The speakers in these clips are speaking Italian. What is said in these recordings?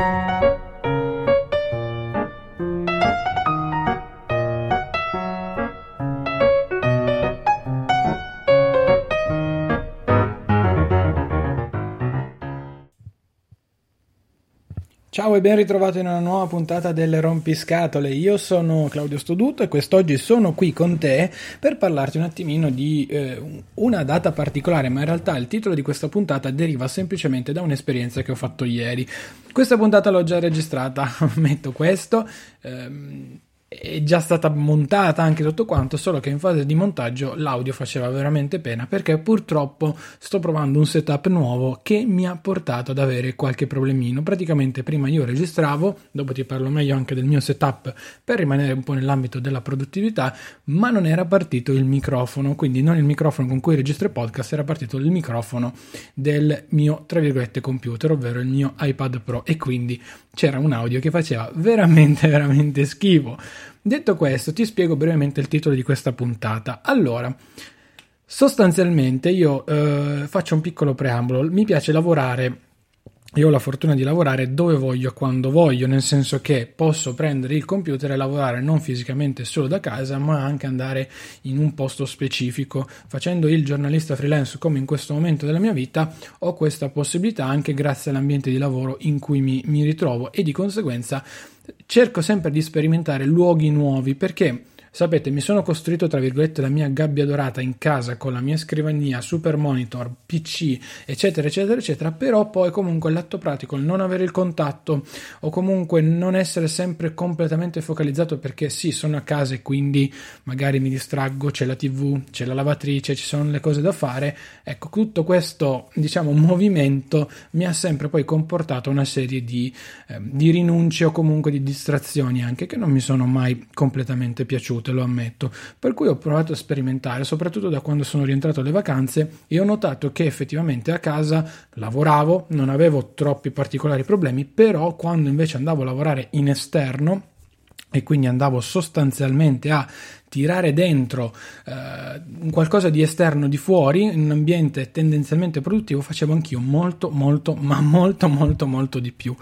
thank you Ciao e ben ritrovati in una nuova puntata delle Rompiscatole. Io sono Claudio Stoduto e quest'oggi sono qui con te per parlarti un attimino di eh, una data particolare, ma in realtà il titolo di questa puntata deriva semplicemente da un'esperienza che ho fatto ieri. Questa puntata l'ho già registrata, ammetto questo. Ehm, è già stata montata anche tutto quanto, solo che in fase di montaggio l'audio faceva veramente pena perché purtroppo sto provando un setup nuovo che mi ha portato ad avere qualche problemino. Praticamente prima io registravo, dopo ti parlo meglio anche del mio setup per rimanere un po' nell'ambito della produttività, ma non era partito il microfono, quindi non il microfono con cui registro i podcast, era partito il microfono del mio tra virgolette computer, ovvero il mio iPad Pro e quindi c'era un audio che faceva veramente veramente schifo. Detto questo, ti spiego brevemente il titolo di questa puntata. Allora, sostanzialmente io eh, faccio un piccolo preambolo. Mi piace lavorare io ho la fortuna di lavorare dove voglio, quando voglio, nel senso che posso prendere il computer e lavorare non fisicamente solo da casa, ma anche andare in un posto specifico. Facendo il giornalista freelance come in questo momento della mia vita, ho questa possibilità anche grazie all'ambiente di lavoro in cui mi, mi ritrovo e di conseguenza cerco sempre di sperimentare luoghi nuovi perché Sapete, mi sono costruito tra virgolette la mia gabbia dorata in casa con la mia scrivania, super monitor, PC, eccetera, eccetera, eccetera, però poi comunque l'atto pratico, il non avere il contatto o comunque non essere sempre completamente focalizzato perché sì, sono a casa e quindi magari mi distraggo, c'è la TV, c'è la lavatrice, ci sono le cose da fare. Ecco, tutto questo, diciamo, movimento mi ha sempre poi comportato una serie di, eh, di rinunce o comunque di distrazioni anche che non mi sono mai completamente piaciute piaciute, lo ammetto. Per cui ho provato a sperimentare, soprattutto da quando sono rientrato alle vacanze e ho notato che effettivamente a casa lavoravo, non avevo troppi particolari problemi, però quando invece andavo a lavorare in esterno e quindi andavo sostanzialmente a tirare dentro eh, qualcosa di esterno di fuori in un ambiente tendenzialmente produttivo facevo anch'io molto molto ma molto molto molto di più.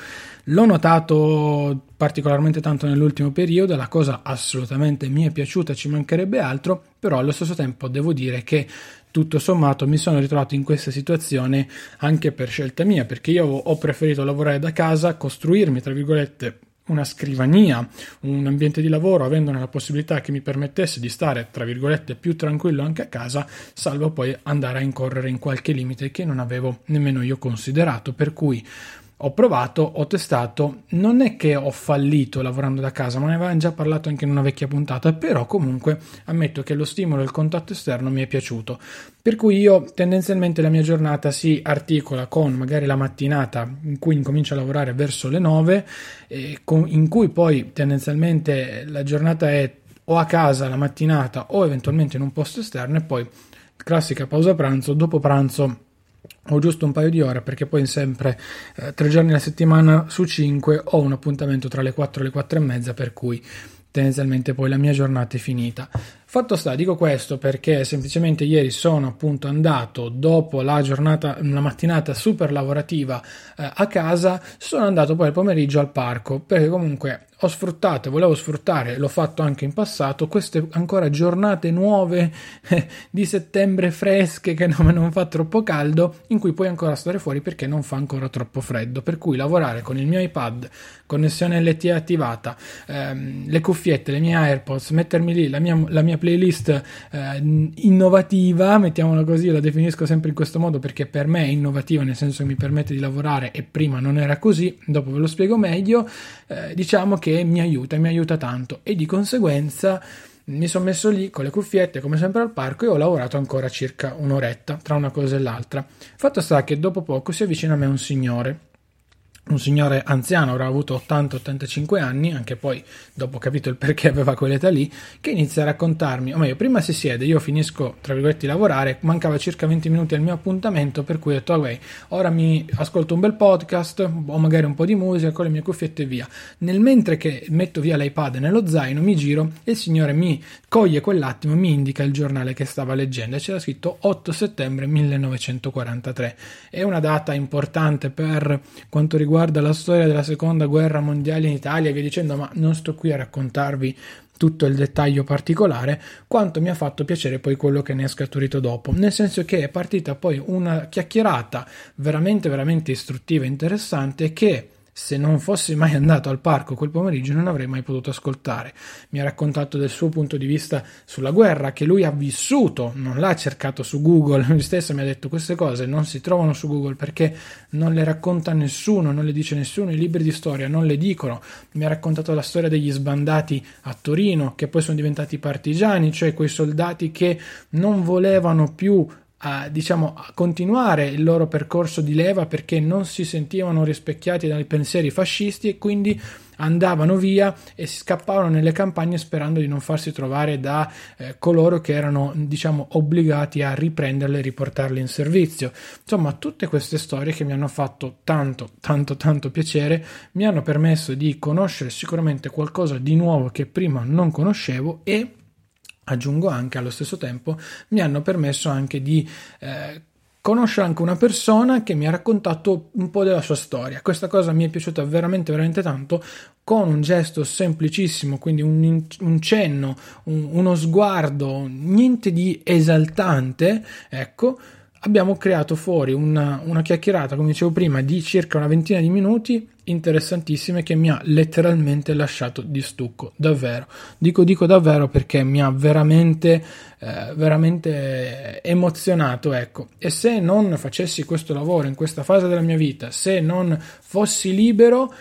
L'ho notato particolarmente tanto nell'ultimo periodo la cosa assolutamente mi è piaciuta ci mancherebbe altro però allo stesso tempo devo dire che tutto sommato mi sono ritrovato in questa situazione anche per scelta mia perché io ho preferito lavorare da casa costruirmi tra virgolette una scrivania, un ambiente di lavoro, avendone la possibilità che mi permettesse di stare, tra virgolette, più tranquillo anche a casa, salvo poi andare a incorrere in qualche limite che non avevo nemmeno io considerato. Per cui ho provato, ho testato, non è che ho fallito lavorando da casa, ma ne avevamo già parlato anche in una vecchia puntata, però comunque ammetto che lo stimolo e il contatto esterno mi è piaciuto. Per cui io tendenzialmente la mia giornata si articola con magari la mattinata in cui incomincio a lavorare verso le 9, in cui poi tendenzialmente la giornata è o a casa la mattinata o eventualmente in un posto esterno e poi classica pausa pranzo, dopo pranzo ho giusto un paio di ore perché poi sempre eh, tre giorni alla settimana su cinque ho un appuntamento tra le 4 e le 4 e mezza per cui tendenzialmente poi la mia giornata è finita. Fatto sta, dico questo perché semplicemente ieri sono appunto andato dopo la giornata, la mattinata super lavorativa eh, a casa, sono andato poi al pomeriggio al parco perché comunque ho sfruttato, volevo sfruttare, l'ho fatto anche in passato, queste ancora giornate nuove di settembre fresche che non, non fa troppo caldo, in cui puoi ancora stare fuori perché non fa ancora troppo freddo. Per cui lavorare con il mio iPad, connessione LTE attivata, ehm, le cuffiette, le mie AirPods, mettermi lì la mia, la mia playlist eh, innovativa, mettiamola così, la definisco sempre in questo modo perché per me è innovativa, nel senso che mi permette di lavorare e prima non era così, dopo ve lo spiego meglio, eh, diciamo che mi aiuta, mi aiuta tanto e di conseguenza mi sono messo lì con le cuffiette come sempre al parco e ho lavorato ancora circa un'oretta tra una cosa e l'altra. Fatto sta che dopo poco si avvicina a me un signore un signore anziano, avrà avuto 80-85 anni, anche poi dopo ho capito il perché aveva quell'età lì, che inizia a raccontarmi, o meglio, prima si siede, io finisco, tra virgolette, di lavorare, mancava circa 20 minuti al mio appuntamento, per cui ho detto, ok, ora mi ascolto un bel podcast, o magari un po' di musica, con le mie cuffiette e via. Nel mentre che metto via l'iPad nello zaino, mi giro e il signore mi coglie quell'attimo, mi indica il giornale che stava leggendo e c'era scritto 8 settembre 1943. È una data importante per quanto riguarda riguarda la storia della seconda guerra mondiale in Italia, vi dicendo ma non sto qui a raccontarvi tutto il dettaglio particolare, quanto mi ha fatto piacere poi quello che ne è scaturito dopo, nel senso che è partita poi una chiacchierata veramente veramente istruttiva e interessante che se non fossi mai andato al parco quel pomeriggio non avrei mai potuto ascoltare. Mi ha raccontato del suo punto di vista sulla guerra che lui ha vissuto, non l'ha cercato su Google, lui stesso mi ha detto queste cose non si trovano su Google perché non le racconta nessuno, non le dice nessuno, i libri di storia non le dicono. Mi ha raccontato la storia degli sbandati a Torino che poi sono diventati partigiani, cioè quei soldati che non volevano più a, diciamo, a continuare il loro percorso di leva perché non si sentivano rispecchiati dai pensieri fascisti e quindi andavano via e scappavano nelle campagne sperando di non farsi trovare da eh, coloro che erano diciamo obbligati a riprenderle e riportarle in servizio. Insomma tutte queste storie che mi hanno fatto tanto tanto tanto piacere mi hanno permesso di conoscere sicuramente qualcosa di nuovo che prima non conoscevo e aggiungo anche allo stesso tempo, mi hanno permesso anche di eh, conoscere anche una persona che mi ha raccontato un po' della sua storia. Questa cosa mi è piaciuta veramente, veramente tanto, con un gesto semplicissimo, quindi un, un cenno, un, uno sguardo, niente di esaltante, ecco, abbiamo creato fuori una, una, chiacchierata, come dicevo prima, di circa una ventina di minuti interessantissime che mi ha letteralmente lasciato di stucco, davvero. Dico, dico davvero perché mi ha veramente, eh, veramente emozionato, ecco. E se non facessi questo lavoro in questa fase della mia vita, se non fossi libero,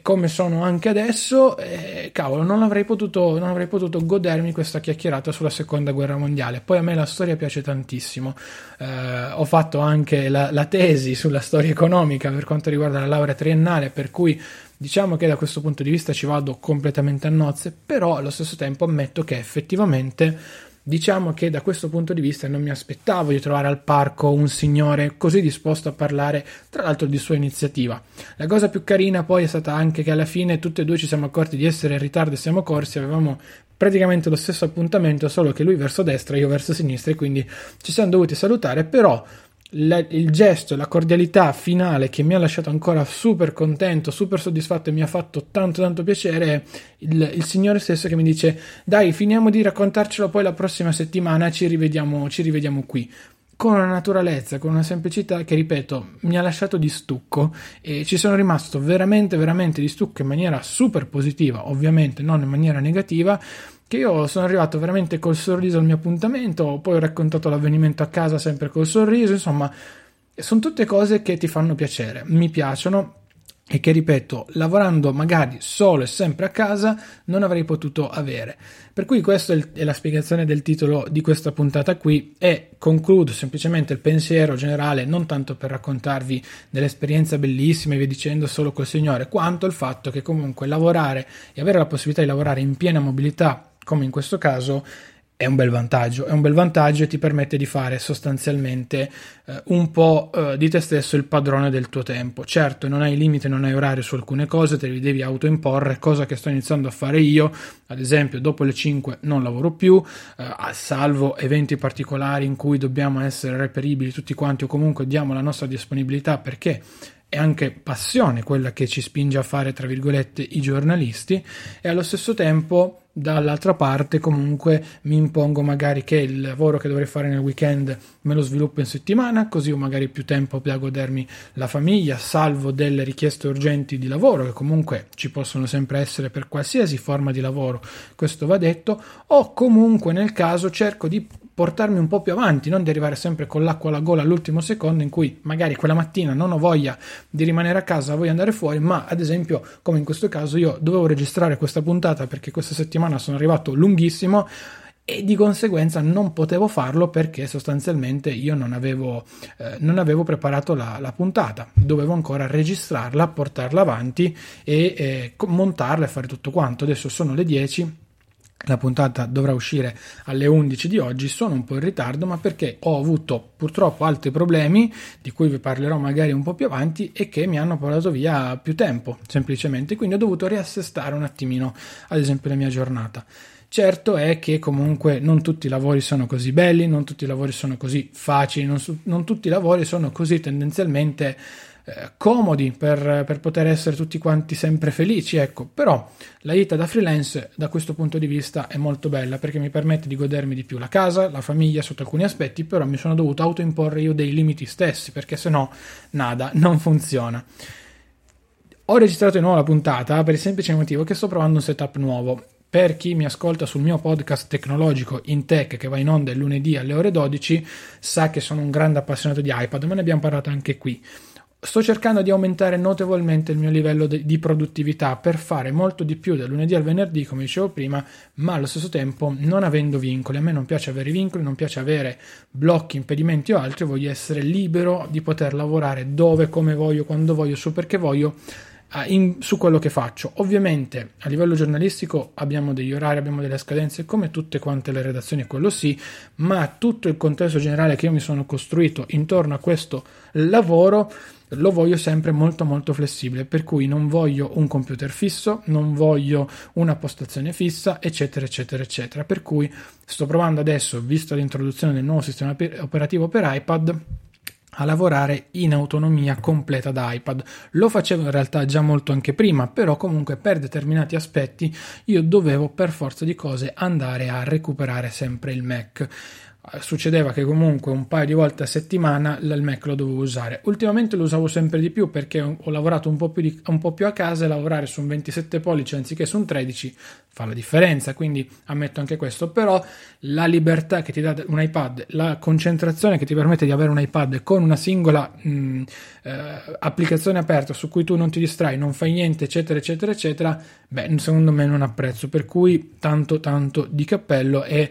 come sono anche adesso, eh, cavolo, non avrei, potuto, non avrei potuto godermi questa chiacchierata sulla seconda guerra mondiale. Poi a me la storia piace tantissimo. Eh, ho fatto anche la, la tesi sulla storia economica per quanto riguarda la laurea triennale, per cui diciamo che da questo punto di vista ci vado completamente a nozze, però allo stesso tempo ammetto che effettivamente Diciamo che da questo punto di vista non mi aspettavo di trovare al parco un signore così disposto a parlare, tra l'altro di sua iniziativa. La cosa più carina poi è stata anche che alla fine tutti e due ci siamo accorti di essere in ritardo e siamo corsi, avevamo praticamente lo stesso appuntamento, solo che lui verso destra e io verso sinistra e quindi ci siamo dovuti salutare, però la, il gesto, la cordialità finale che mi ha lasciato ancora super contento, super soddisfatto e mi ha fatto tanto tanto piacere è il, il Signore stesso che mi dice dai finiamo di raccontarcelo poi la prossima settimana ci rivediamo, ci rivediamo qui. Con una naturalezza, con una semplicità che, ripeto, mi ha lasciato di stucco e ci sono rimasto veramente, veramente di stucco in maniera super positiva, ovviamente non in maniera negativa, che io sono arrivato veramente col sorriso al mio appuntamento, poi ho raccontato l'avvenimento a casa sempre col sorriso, insomma, sono tutte cose che ti fanno piacere, mi piacciono e che ripeto, lavorando magari solo e sempre a casa non avrei potuto avere. Per cui questa è la spiegazione del titolo di questa puntata qui e concludo semplicemente il pensiero generale non tanto per raccontarvi dell'esperienza bellissima e via dicendo solo col Signore, quanto il fatto che comunque lavorare e avere la possibilità di lavorare in piena mobilità come in questo caso, è un bel vantaggio. È un bel vantaggio e ti permette di fare sostanzialmente eh, un po' eh, di te stesso il padrone del tuo tempo. Certo, non hai limite, non hai orario su alcune cose, te li devi autoimporre, cosa che sto iniziando a fare io. Ad esempio, dopo le 5 non lavoro più, eh, salvo eventi particolari in cui dobbiamo essere reperibili tutti quanti o comunque diamo la nostra disponibilità perché è anche passione quella che ci spinge a fare, tra virgolette, i giornalisti e allo stesso tempo dall'altra parte comunque mi impongo magari che il lavoro che dovrei fare nel weekend me lo sviluppo in settimana così ho magari più tempo per godermi la famiglia salvo delle richieste urgenti di lavoro che comunque ci possono sempre essere per qualsiasi forma di lavoro questo va detto o comunque nel caso cerco di portarmi un po' più avanti, non di arrivare sempre con l'acqua alla gola all'ultimo secondo in cui magari quella mattina non ho voglia di rimanere a casa, voglio andare fuori, ma ad esempio, come in questo caso, io dovevo registrare questa puntata perché questa settimana sono arrivato lunghissimo e di conseguenza non potevo farlo perché sostanzialmente io non avevo, eh, non avevo preparato la, la, puntata, dovevo ancora registrarla, portarla avanti e eh, montarla e fare tutto quanto. Adesso sono le 10 la puntata dovrà uscire alle 11 di oggi, sono un po' in ritardo, ma perché ho avuto purtroppo altri problemi di cui vi parlerò magari un po' più avanti e che mi hanno portato via più tempo, semplicemente, quindi ho dovuto riassestare un attimino, ad esempio, la mia giornata. Certo è che comunque non tutti i lavori sono così belli, non tutti i lavori sono così facili, non, su, non tutti i lavori sono così tendenzialmente eh, comodi per, per, poter essere tutti quanti sempre felici, ecco, però la vita da freelance da questo punto di vista è molto bella perché mi permette di godermi di più la casa, la famiglia sotto alcuni aspetti, però mi sono dovuto autoimporre io dei limiti stessi perché se no nada, non funziona. Ho registrato di nuovo la puntata per il semplice motivo che sto provando un setup nuovo. Per chi mi ascolta sul mio podcast tecnologico in tech che va in onda il lunedì alle ore 12 sa che sono un grande appassionato di iPad, ma ne abbiamo parlato anche qui sto cercando di aumentare notevolmente il mio livello de- di produttività per fare molto di più dal lunedì al venerdì, come dicevo prima, ma allo stesso tempo non avendo vincoli. A me non piace avere vincoli, non piace avere blocchi, impedimenti o altri, voglio essere libero di poter lavorare dove, come voglio, quando voglio, su perché voglio. In, su quello che faccio. Ovviamente a livello giornalistico abbiamo degli orari, abbiamo delle scadenze come tutte quante le redazioni, quello sì, ma tutto il contesto generale che io mi sono costruito intorno a questo lavoro lo voglio sempre molto molto flessibile, per cui non voglio un computer fisso, non voglio una postazione fissa, eccetera, eccetera, eccetera. Per cui sto provando adesso, visto l'introduzione del nuovo sistema operativo per iPad, a lavorare in autonomia completa da iPad. Lo facevo in realtà già molto anche prima, però comunque per determinati aspetti io dovevo per forza di cose andare a recuperare sempre il Mac succedeva che comunque un paio di volte a settimana il Mac lo dovevo usare. Ultimamente lo usavo sempre di più perché ho lavorato un po' più, di, un po più a casa e lavorare su un 27 pollici anziché su un 13 fa la differenza, quindi ammetto anche questo, però la libertà che ti dà un iPad, la concentrazione che ti permette di avere un iPad con una singola mh, eh, applicazione aperta su cui tu non ti distrai, non fai niente, eccetera, eccetera, eccetera, beh, secondo me non apprezzo, per cui tanto, tanto di cappello e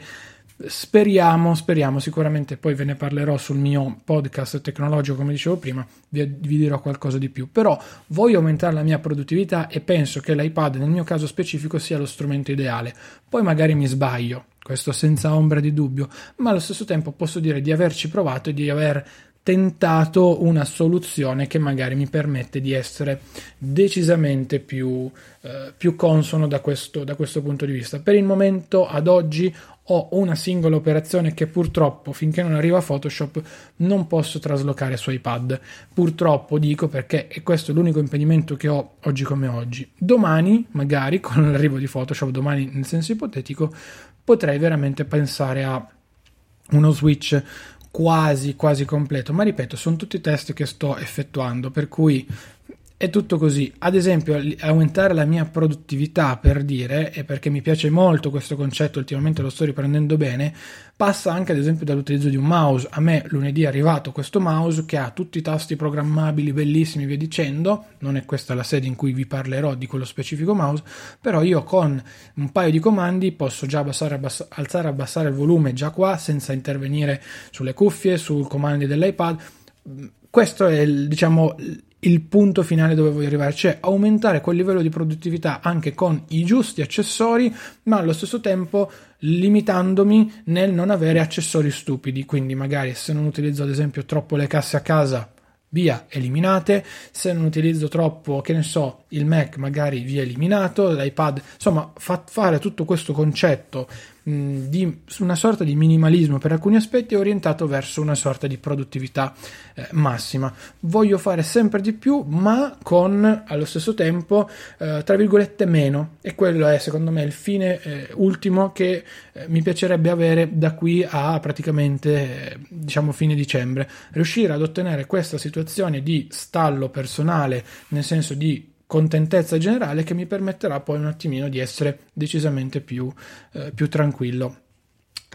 Speriamo, speriamo, sicuramente poi ve ne parlerò sul mio podcast tecnologico, come dicevo prima, vi, vi, dirò qualcosa di più. Però voglio aumentare la mia produttività e penso che l'iPad nel mio caso specifico sia lo strumento ideale. Poi magari mi sbaglio, questo senza ombra di dubbio, ma allo stesso tempo posso dire di averci provato e di aver tentato una soluzione che magari mi permette di essere decisamente più, eh, più consono da questo, da questo punto di vista. Per il momento, ad oggi, ho una singola operazione che purtroppo finché non arriva Photoshop non posso traslocare su iPad. Purtroppo dico perché è questo l'unico impedimento che ho oggi come oggi. Domani, magari con l'arrivo di Photoshop, domani nel senso ipotetico, potrei veramente pensare a uno switch quasi quasi completo, ma ripeto, sono tutti test che sto effettuando, per cui è tutto così. Ad esempio, aumentare la mia produttività per dire, e perché mi piace molto questo concetto, ultimamente lo sto riprendendo bene, passa anche ad esempio dall'utilizzo di un mouse. A me lunedì è arrivato questo mouse che ha tutti i tasti programmabili bellissimi, via dicendo. Non è questa la sede in cui vi parlerò di quello specifico mouse, però io con un paio di comandi posso già abbassare, abbass- alzare e abbassare il volume già qua senza intervenire sulle cuffie, sui comandi dell'iPad. Questo è il, diciamo il punto finale dove voglio arrivare, cioè aumentare quel livello di produttività anche con i giusti accessori, ma allo stesso tempo limitandomi nel non avere accessori stupidi. Quindi, magari se non utilizzo ad esempio troppo le casse a casa, via eliminate, se non utilizzo troppo, che ne so, il Mac magari via eliminato, l'iPad, insomma, fa fare tutto questo concetto mh, di una sorta di minimalismo per alcuni aspetti orientato verso una sorta di produttività eh, massima. Voglio fare sempre di più, ma con allo stesso tempo, eh, tra virgolette, meno. E quello è secondo me il fine eh, ultimo che eh, mi piacerebbe avere da qui a praticamente, eh, diciamo, fine dicembre. Riuscire ad ottenere questa situazione di stallo personale, nel senso di contentezza generale che mi permetterà poi un attimino di essere decisamente più, eh, più tranquillo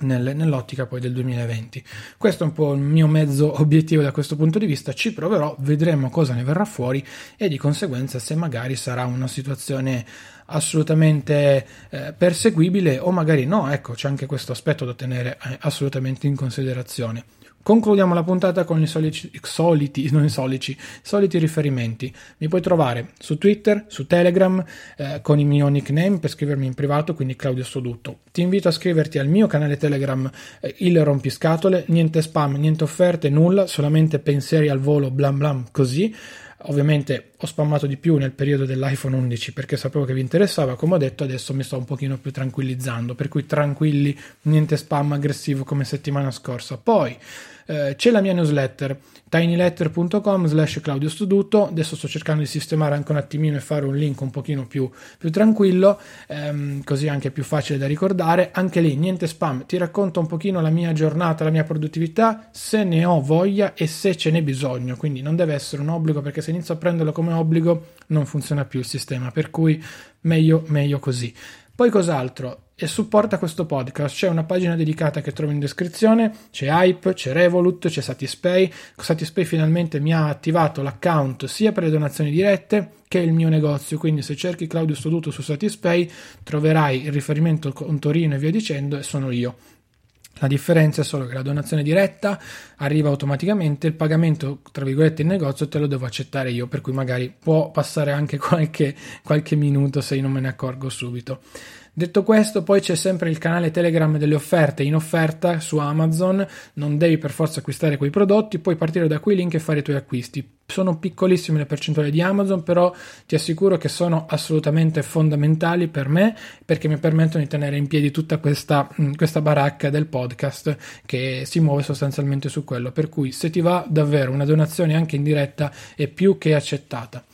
nel, nell'ottica poi del 2020. Questo è un po' il mio mezzo obiettivo da questo punto di vista, ci proverò, vedremo cosa ne verrà fuori e di conseguenza se magari sarà una situazione assolutamente eh, perseguibile o magari no, ecco c'è anche questo aspetto da tenere eh, assolutamente in considerazione. Concludiamo la puntata con i soliti, soliti, non i solici, soliti riferimenti. Mi puoi trovare su Twitter, su Telegram, eh, con il mio nickname per scrivermi in privato, quindi Claudio Sodutto. Ti invito a iscriverti al mio canale Telegram, eh, il rompiscatole, niente spam, niente offerte, nulla, solamente pensieri al volo, blam blam, così. Ovviamente ho spammato di più nel periodo dell'iPhone 11 perché sapevo che vi interessava, come ho detto adesso mi sto un pochino più tranquillizzando, per cui tranquilli, niente spam aggressivo come settimana scorsa. Poi Eh, c'è la mia newsletter tinyletter.com slash Claudio adesso sto cercando di sistemare anche un attimino e fare un link un pochino più, più tranquillo ehm, così anche più facile da ricordare. Anche lì niente spam. Ti racconto un pochino la mia giornata la mia produttività. Se ne ho voglia e se ce n'è bisogno. Quindi non deve essere un obbligo perché se inizio a prenderlo come obbligo non funziona più il sistema. Per cui meglio meglio così. Poi cos'altro? E supporta questo podcast. C'è una pagina dedicata che trovi in descrizione, c'è Hype, c'è Revolut, c'è Satispay. Satispay finalmente mi ha attivato l'account sia per le donazioni dirette che il mio negozio, quindi se cerchi Claudio Stoduto su Satispay troverai il riferimento con Torino e via dicendo e sono io. La differenza è solo che la donazione diretta arriva automaticamente, il pagamento, tra virgolette, in negozio te lo devo accettare io, per cui magari può passare anche qualche, qualche minuto se io non me ne accorgo subito. Detto questo, poi c'è sempre il canale Telegram delle offerte in offerta su Amazon, non devi per forza acquistare quei prodotti, puoi partire da quei link e fare i tuoi acquisti. Sono piccolissime le percentuali di Amazon, però ti assicuro che sono assolutamente fondamentali per me perché mi permettono di tenere in piedi tutta questa, mm, questa baracca del podcast che si muove sostanzialmente su quello. Per cui se ti va davvero una donazione anche in diretta è più che accettata.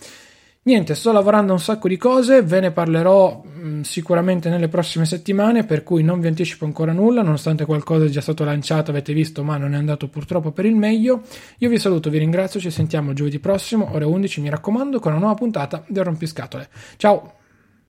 Niente, sto lavorando a un sacco di cose, ve ne parlerò mh, mm, sicuramente nelle prossime settimane, per cui non vi anticipo ancora nulla, nonostante qualcosa è già stato lanciato, avete visto, ma non è andato purtroppo per il meglio. Io vi saluto, vi ringrazio, ci sentiamo giovedì prossimo, ore 11, mi raccomando, con una nuova puntata del Rompiscatole. Ciao!